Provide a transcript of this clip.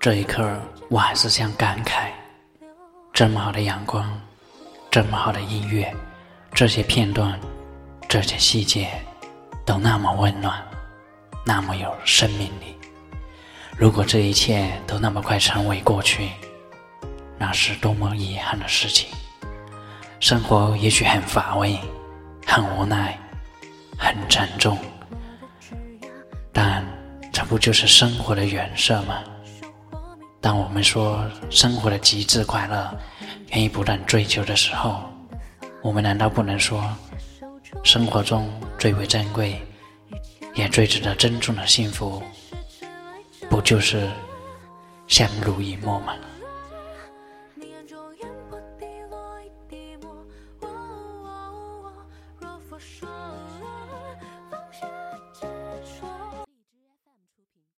这一刻，我还是想感慨：这么好的阳光，这么好的音乐，这些片段，这些细节，都那么温暖，那么有生命力。如果这一切都那么快成为过去，那是多么遗憾的事情。生活也许很乏味，很无奈，很沉重，但这不就是生活的原色吗？当我们说生活的极致快乐，愿意不断追求的时候，我们难道不能说，生活中最为珍贵，也最值得珍重的幸福，不就是相濡以沫吗？说。